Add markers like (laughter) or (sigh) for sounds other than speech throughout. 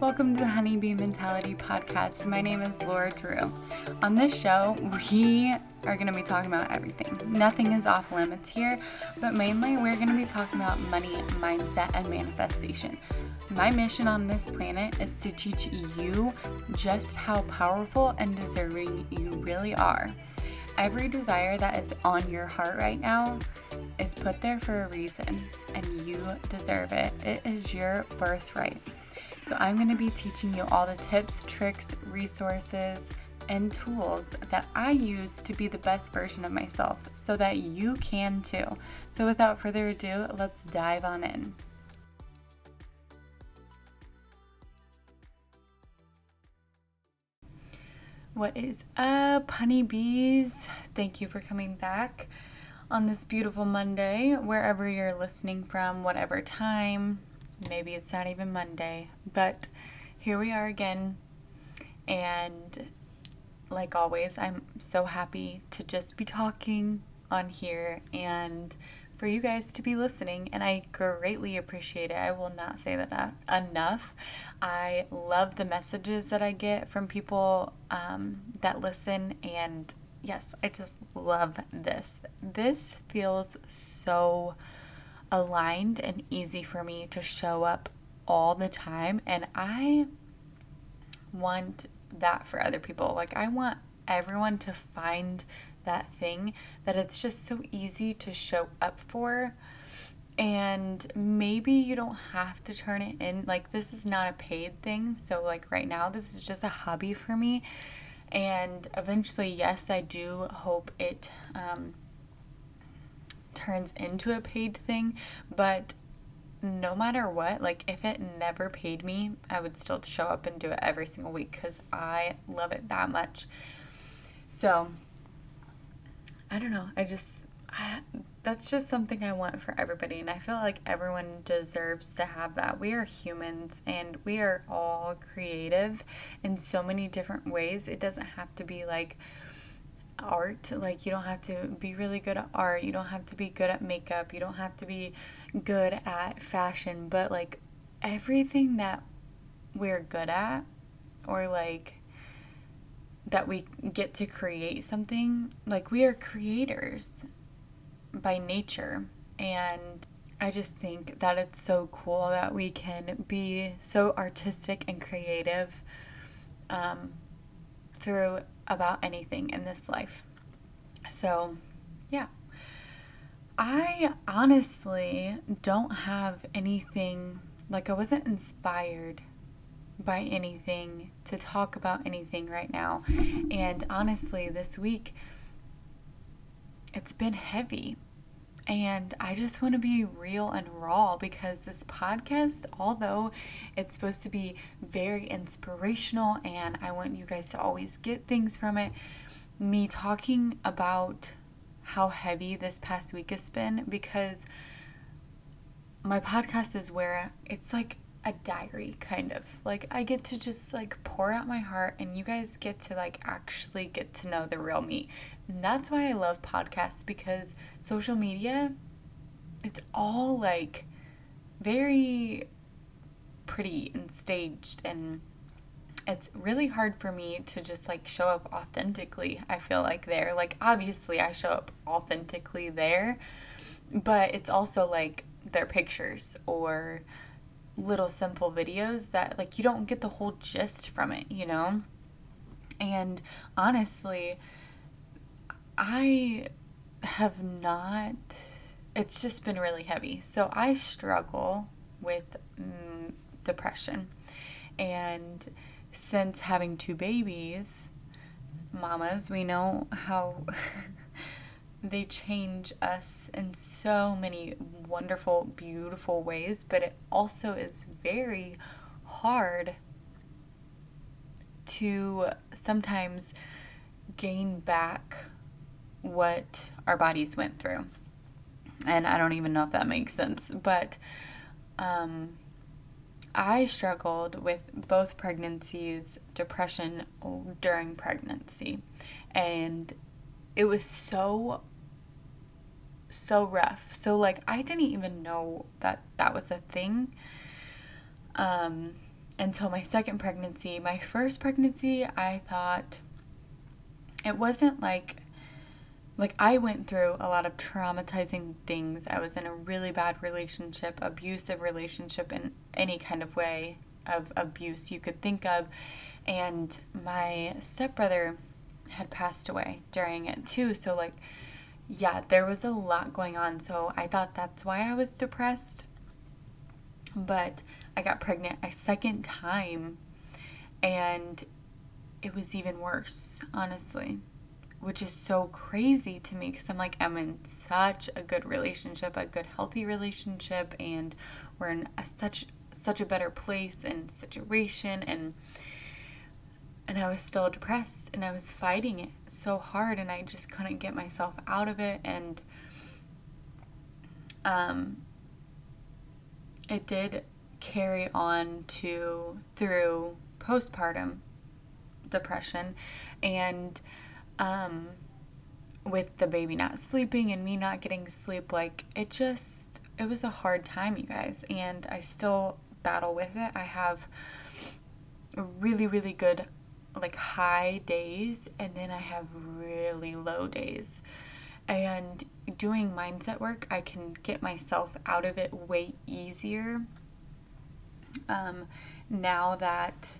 welcome to the Honeybee Mentality Podcast. My name is Laura Drew. On this show, we are going to be talking about everything. Nothing is off limits here, but mainly we're going to be talking about money, mindset, and manifestation. My mission on this planet is to teach you just how powerful and deserving you really are. Every desire that is on your heart right now is put there for a reason, and you deserve it. It is your birthright. So, I'm going to be teaching you all the tips, tricks, resources, and tools that I use to be the best version of myself so that you can too. So, without further ado, let's dive on in. What is up, honeybees? Thank you for coming back on this beautiful Monday, wherever you're listening from, whatever time. Maybe it's not even Monday, but here we are again. And like always, I'm so happy to just be talking on here and for you guys to be listening, and I greatly appreciate it. I will not say that enough. I love the messages that I get from people um, that listen, and yes, I just love this. This feels so aligned and easy for me to show up all the time. And I want that for other people. Like, I want everyone to find that thing that it's just so easy to show up for. And maybe you don't have to turn it in. Like, this is not a paid thing. So, like, right now, this is just a hobby for me. And eventually, yes, I do hope it um, turns into a paid thing. But no matter what, like if it never paid me, I would still show up and do it every single week because I love it that much. So, I don't know. I just, I, that's just something I want for everybody. And I feel like everyone deserves to have that. We are humans and we are all creative in so many different ways. It doesn't have to be like, art. Like, you don't have to be really good at art. You don't have to be good at makeup. You don't have to be good at fashion. But, like, everything that we're good at, or like that we get to create something, like, we are creators by nature. And I just think that it's so cool that we can be so artistic and creative um, through about anything in this life. So, yeah. I honestly don't have anything, like, I wasn't inspired by anything to talk about anything right now. And honestly, this week, it's been heavy. And I just want to be real and raw because this podcast, although it's supposed to be very inspirational and I want you guys to always get things from it, me talking about how heavy this past week has been because my podcast is where it's like a diary kind of. Like i get to just like pour out my heart and you guys get to like actually get to know the real me. And that's why i love podcasts because social media it's all like very pretty and staged and it's really hard for me to just like show up authentically i feel like there. Like obviously i show up authentically there but it's also like their pictures or little simple videos that like you don't get the whole gist from it, you know? And honestly, I have not it's just been really heavy. So I struggle with mm, depression. And since having two babies, mamas, we know how (laughs) they change us in so many wonderful, beautiful ways, but it also is very hard to sometimes gain back what our bodies went through. And I don't even know if that makes sense, but um, I struggled with both pregnancies, depression during pregnancy, and it was so so rough. So like I didn't even know that that was a thing. Um until my second pregnancy. My first pregnancy, I thought it wasn't like like I went through a lot of traumatizing things. I was in a really bad relationship, abusive relationship in any kind of way of abuse you could think of. And my stepbrother had passed away during it too. So like yeah, there was a lot going on. So I thought that's why I was depressed. But I got pregnant a second time and it was even worse, honestly which is so crazy to me because I'm like, I'm in such a good relationship, a good, healthy relationship, and we're in a, such such a better place and situation, and and I was still depressed, and I was fighting it so hard, and I just couldn't get myself out of it, and um, it did carry on to through postpartum depression, and um, with the baby not sleeping and me not getting sleep, like it just, it was a hard time, you guys. And I still battle with it. I have really, really good, like high days, and then I have really low days. And doing mindset work, I can get myself out of it way easier. Um, now that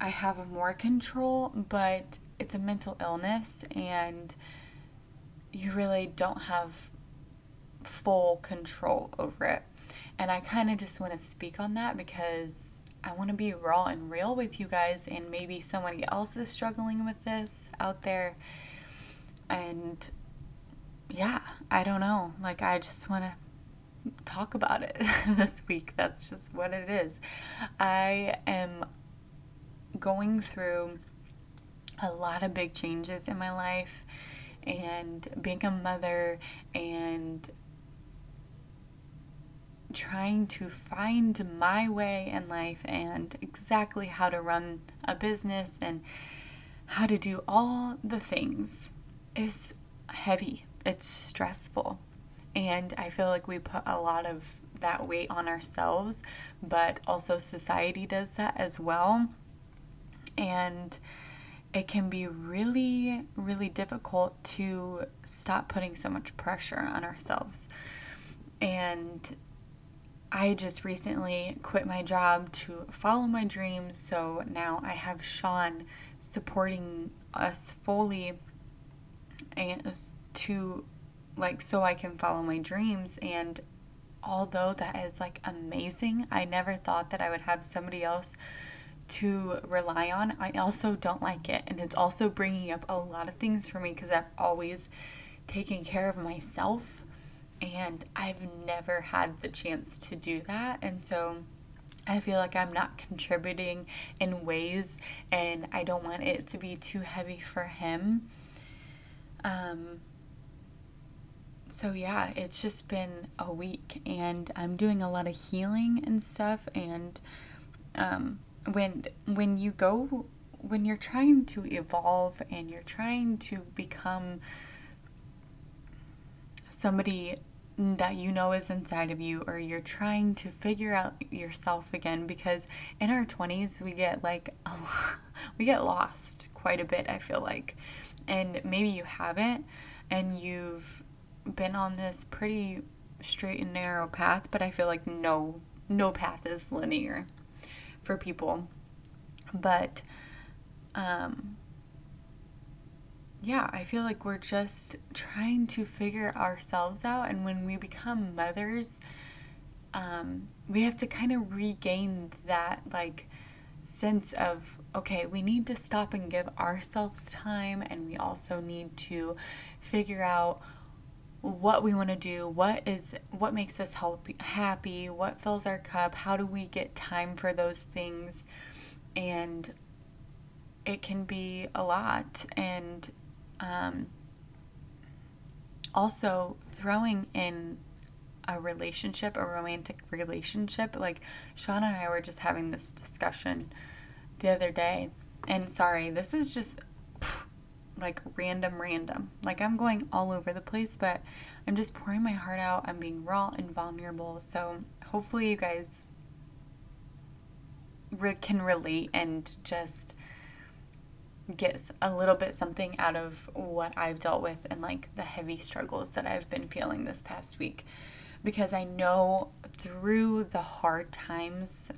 I have more control, but it's a mental illness and you really don't have full control over it. And I kind of just want to speak on that because I want to be raw and real with you guys, and maybe somebody else is struggling with this out there. And yeah, I don't know. Like, I just want to talk about it (laughs) this week. That's just what it is. I am going through a lot of big changes in my life and being a mother and trying to find my way in life and exactly how to run a business and how to do all the things is heavy. It's stressful. And I feel like we put a lot of that weight on ourselves, but also society does that as well. And it can be really, really difficult to stop putting so much pressure on ourselves. And I just recently quit my job to follow my dreams. So now I have Sean supporting us fully and to like so I can follow my dreams and although that is like amazing, I never thought that I would have somebody else to rely on, I also don't like it. And it's also bringing up a lot of things for me because I've always taken care of myself and I've never had the chance to do that. And so I feel like I'm not contributing in ways and I don't want it to be too heavy for him. Um, so yeah, it's just been a week and I'm doing a lot of healing and stuff and um, when when you go when you're trying to evolve and you're trying to become somebody that you know is inside of you or you're trying to figure out yourself again because in our 20s we get like (laughs) we get lost quite a bit I feel like and maybe you haven't and you've been on this pretty straight and narrow path but I feel like no no path is linear for people. But um, yeah, I feel like we're just trying to figure ourselves out. And when we become mothers, um, we have to kind of regain that like sense of okay, we need to stop and give ourselves time, and we also need to figure out what we want to do, what is what makes us help, happy, what fills our cup, how do we get time for those things? And it can be a lot and um, also throwing in a relationship, a romantic relationship. Like Sean and I were just having this discussion the other day. And sorry, this is just like random, random. Like I'm going all over the place, but I'm just pouring my heart out. I'm being raw and vulnerable. So hopefully, you guys re- can relate and just get a little bit something out of what I've dealt with and like the heavy struggles that I've been feeling this past week. Because I know through the hard times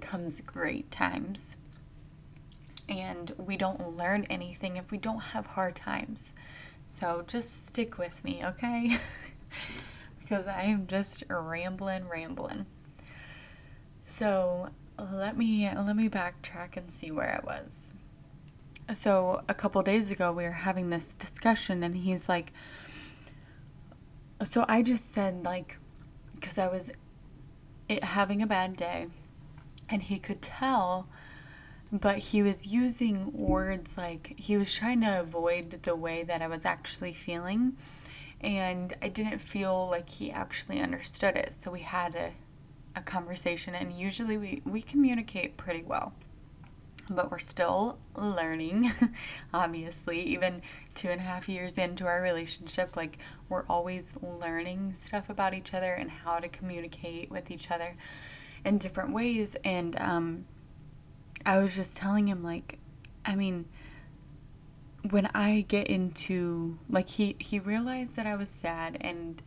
comes great times. And we don't learn anything if we don't have hard times. So just stick with me, okay? (laughs) because I am just rambling, rambling. So let me let me backtrack and see where I was. So a couple days ago we were having this discussion and he's like so I just said like cuz I was it, having a bad day and he could tell but he was using words like he was trying to avoid the way that I was actually feeling and I didn't feel like he actually understood it. So we had a, a conversation, and usually we, we communicate pretty well. But we're still learning, (laughs) obviously. Even two and a half years into our relationship, like we're always learning stuff about each other and how to communicate with each other in different ways. And um, I was just telling him, like, I mean, when I get into like he he realized that I was sad and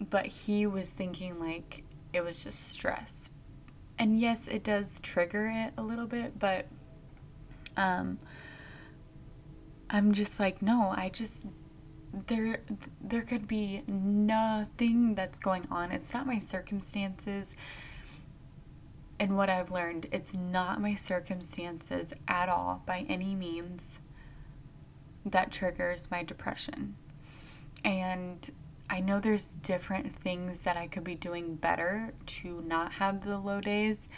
but he was thinking like it was just stress. And yes, it does trigger it a little bit, but um I'm just like no, I just there there could be nothing that's going on. It's not my circumstances. And what I've learned, it's not my circumstances at all by any means that triggers my depression. And I know there's different things that I could be doing better to not have the low days,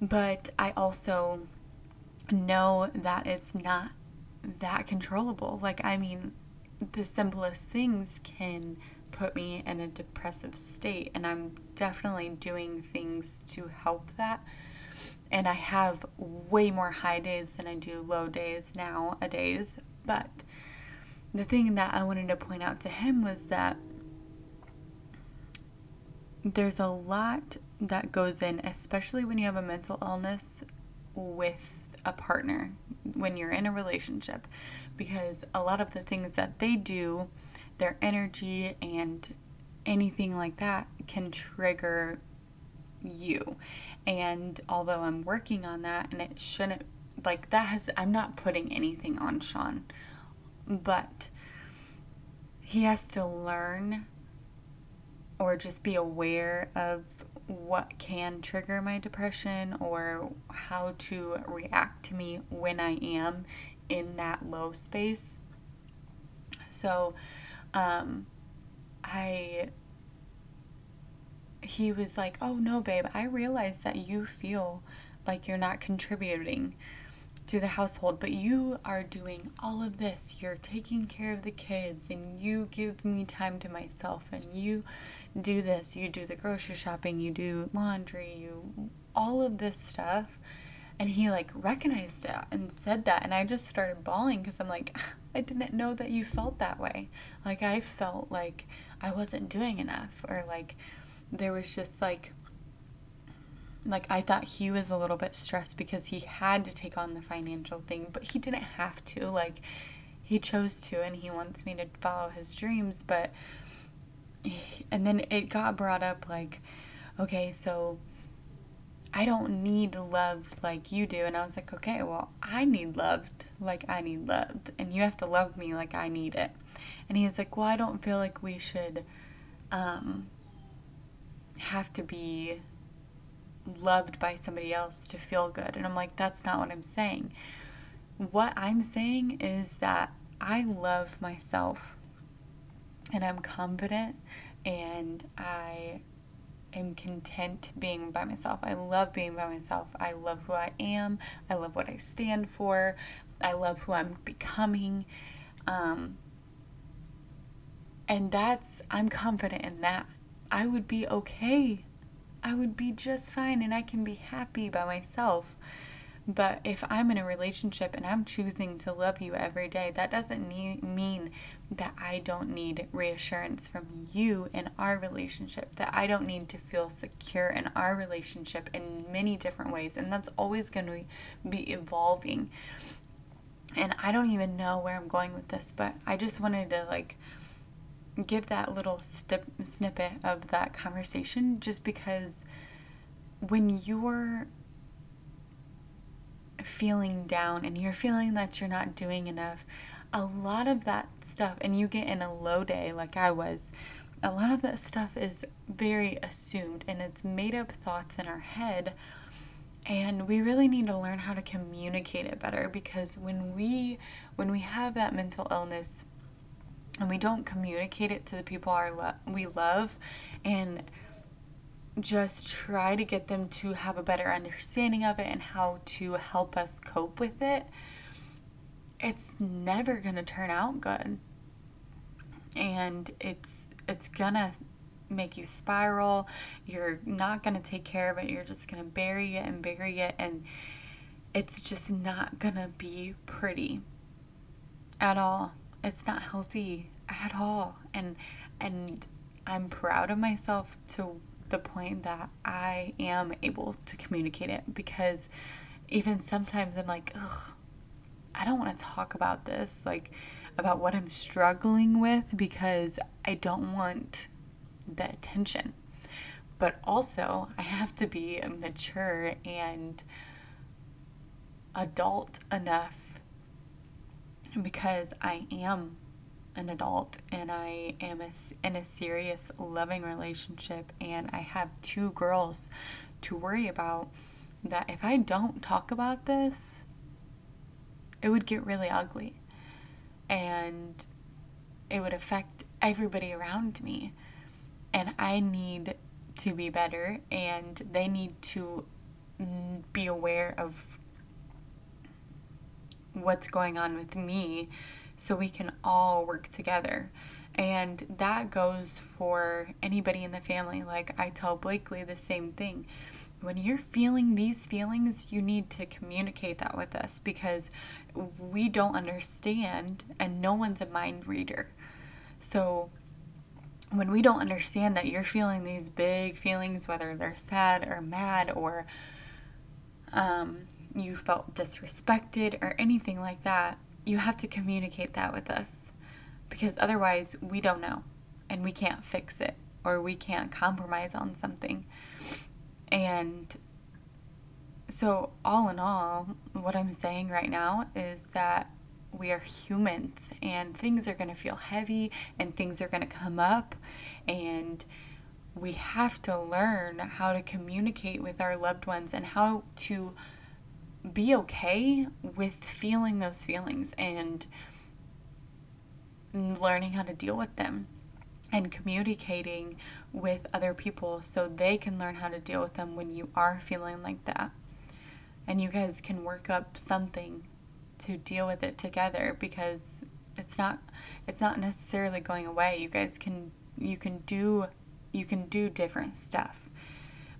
but I also know that it's not that controllable. Like, I mean, the simplest things can put me in a depressive state, and I'm definitely doing things to help that. And I have way more high days than I do low days nowadays, but the thing that I wanted to point out to him was that there's a lot that goes in, especially when you have a mental illness with a partner, when you're in a relationship, because a lot of the things that they do, their energy and anything like that can trigger you. And although I'm working on that and it shouldn't like that has I'm not putting anything on Sean, but he has to learn or just be aware of what can trigger my depression or how to react to me when I am in that low space. So, um, I he was like, "Oh no, babe, I realize that you feel like you're not contributing to the household, but you are doing all of this. You're taking care of the kids, and you give me time to myself, and you do this. You do the grocery shopping, you do laundry, you all of this stuff." And he like recognized it and said that, and I just started bawling because I'm like, ah, I didn't know that you felt that way. Like I felt like I wasn't doing enough, or like there was just like like I thought he was a little bit stressed because he had to take on the financial thing, but he didn't have to. Like he chose to and he wants me to follow his dreams, but (sighs) and then it got brought up like okay, so I don't need loved like you do. And I was like, okay, well, I need loved like I need loved. And you have to love me like I need it. And he's like, well, I don't feel like we should um, have to be loved by somebody else to feel good. And I'm like, that's not what I'm saying. What I'm saying is that I love myself and I'm confident and I am content being by myself. I love being by myself. I love who I am. I love what I stand for. I love who I'm becoming. Um, and that's, I'm confident in that. I would be okay I would be just fine and I can be happy by myself. But if I'm in a relationship and I'm choosing to love you every day, that doesn't need, mean that I don't need reassurance from you in our relationship, that I don't need to feel secure in our relationship in many different ways. And that's always going to be evolving. And I don't even know where I'm going with this, but I just wanted to like give that little snippet of that conversation just because when you're feeling down and you're feeling that you're not doing enough, a lot of that stuff, and you get in a low day like I was, a lot of that stuff is very assumed and it's made up thoughts in our head. And we really need to learn how to communicate it better because when we when we have that mental illness and we don't communicate it to the people our lo- we love and just try to get them to have a better understanding of it and how to help us cope with it, it's never going to turn out good. And it's it's going to make you spiral. You're not going to take care of it. You're just going to bury it and bury it and it's just not going to be pretty at all. It's not healthy at all. And and I'm proud of myself to the point that I am able to communicate it because even sometimes I'm like, ugh, I don't want to talk about this, like about what I'm struggling with because I don't want the attention. But also, I have to be mature and adult enough because I am an adult and I am a, in a serious, loving relationship, and I have two girls to worry about, that if I don't talk about this, it would get really ugly. And it would affect everybody around me. And I need to be better, and they need to mm, be aware of what's going on with me so we can all work together. And that goes for anybody in the family. Like I tell Blakely the same thing. When you're feeling these feelings, you need to communicate that with us because we don't understand and no one's a mind reader. So when we don't understand that you're feeling these big feelings, whether they're sad or mad or um, you felt disrespected or anything like that, you have to communicate that with us because otherwise we don't know and we can't fix it or we can't compromise on something. And so, all in all, what I'm saying right now is that we are humans and things are going to feel heavy and things are going to come up and we have to learn how to communicate with our loved ones and how to be okay with feeling those feelings and learning how to deal with them and communicating with other people so they can learn how to deal with them when you are feeling like that. And you guys can work up something to deal with it together because it's not it's not necessarily going away. You guys can you can do you can do different stuff.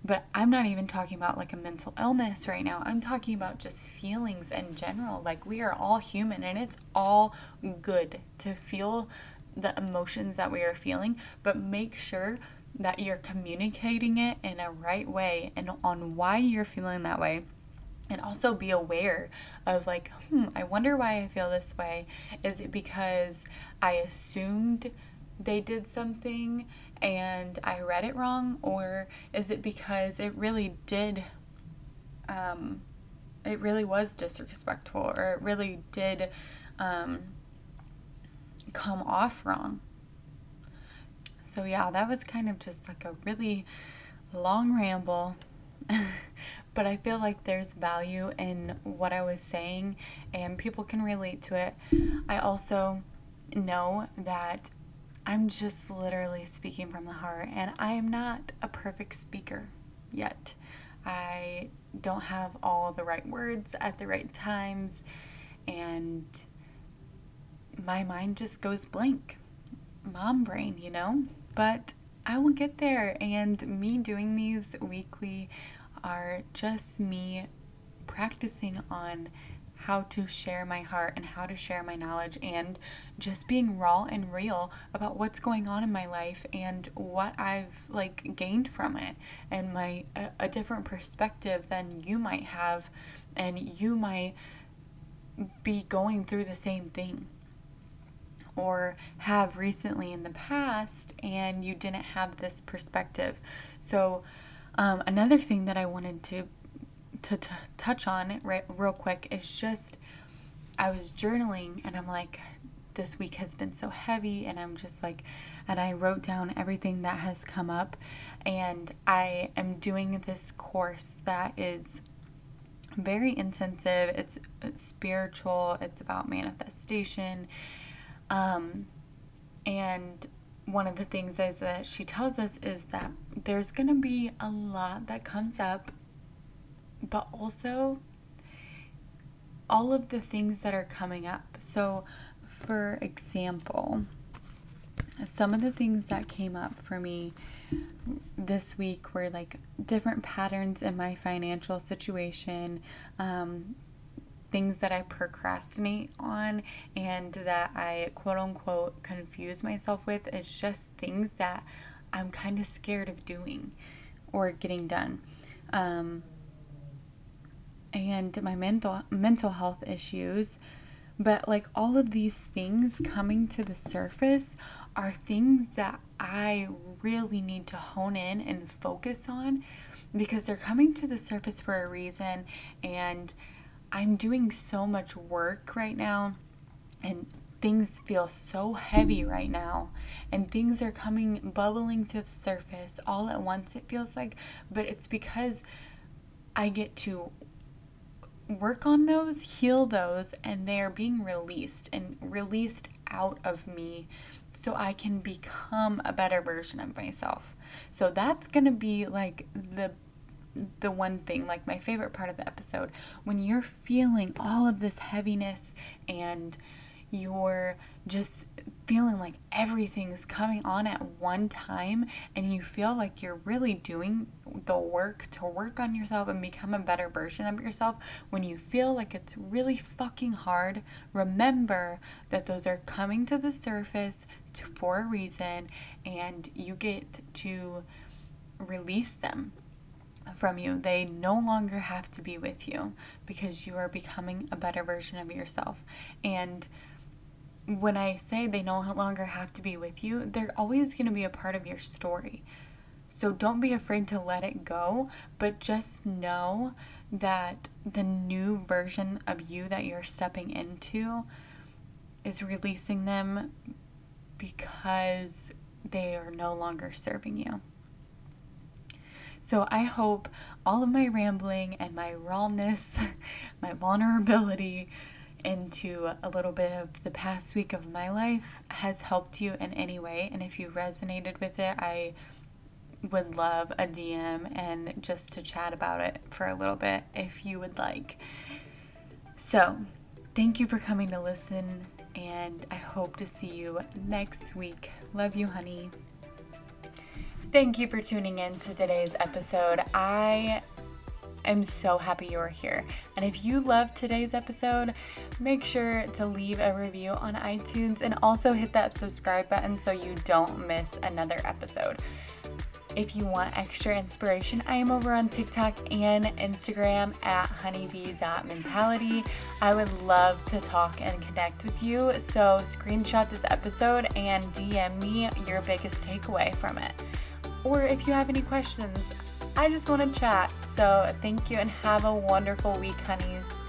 But I'm not even talking about like a mental illness right now. I'm talking about just feelings in general. Like we are all human and it's all good to feel the emotions that we are feeling, but make sure that you're communicating it in a right way and on why you're feeling that way. And also be aware of, like, hmm, I wonder why I feel this way. Is it because I assumed they did something and I read it wrong, or is it because it really did, um, it really was disrespectful, or it really did um, come off wrong? So, yeah, that was kind of just like a really long ramble. (laughs) but I feel like there's value in what I was saying and people can relate to it. I also know that I'm just literally speaking from the heart, and I am not a perfect speaker yet. I don't have all the right words at the right times, and my mind just goes blank. Mom brain, you know? But I will get there, and me doing these weekly are just me practicing on how to share my heart and how to share my knowledge and just being raw and real about what's going on in my life and what I've like gained from it and my a, a different perspective than you might have and you might be going through the same thing or have recently in the past and you didn't have this perspective. So um, another thing that I wanted to to, to touch on right real quick is just I was journaling and I'm like this week has been so heavy and I'm just like and I wrote down everything that has come up and I am doing this course that is very intensive. It's, it's spiritual. It's about manifestation. Um, and one of the things is that she tells us is that there's going to be a lot that comes up but also all of the things that are coming up. So, for example, some of the things that came up for me this week were like different patterns in my financial situation, um, things that I procrastinate on and that I quote unquote confuse myself with. It's just things that I'm kind of scared of doing or getting done. Um, and my mental mental health issues. But like all of these things coming to the surface are things that I really need to hone in and focus on because they're coming to the surface for a reason. And I'm doing so much work right now and things feel so heavy right now and things are coming bubbling to the surface all at once it feels like. But it's because I get to work on those, heal those, and they are being released and released out of me so I can become a better version of myself. So that's going to be like the the one thing like my favorite part of the episode when you're feeling all of this heaviness and you're just feeling like everything's coming on at one time and you feel like you're really doing the work to work on yourself and become a better version of yourself, when you feel like it's really fucking hard, remember that those are coming to the surface to, for a reason and you get to release them from you. They no longer have to be with you because you are becoming a better version of yourself. And when I say they no longer have to be with you, they're always going to be a part of your story. So don't be afraid to let it go, but just know that the new version of you that you're stepping into is releasing them because they are no longer serving you. So I hope all of my rambling and my rawness, (laughs) my vulnerability, into a little bit of the past week of my life has helped you in any way. And if you resonated with it, I would love a DM and just to chat about it for a little bit if you would like. So, thank you for coming to listen, and I hope to see you next week. Love you, honey. Thank you for tuning in to today's episode. I am so happy you're here. And if you loved today's episode, make sure to leave a review on iTunes and also hit that subscribe button so you don't miss another episode. If you want extra inspiration, I am over on TikTok and Instagram at honeybee.mentality. I would love to talk and connect with you, so screenshot this episode and DM me your biggest takeaway from it. Or if you have any questions, I just want to chat. So thank you and have a wonderful week, honeys.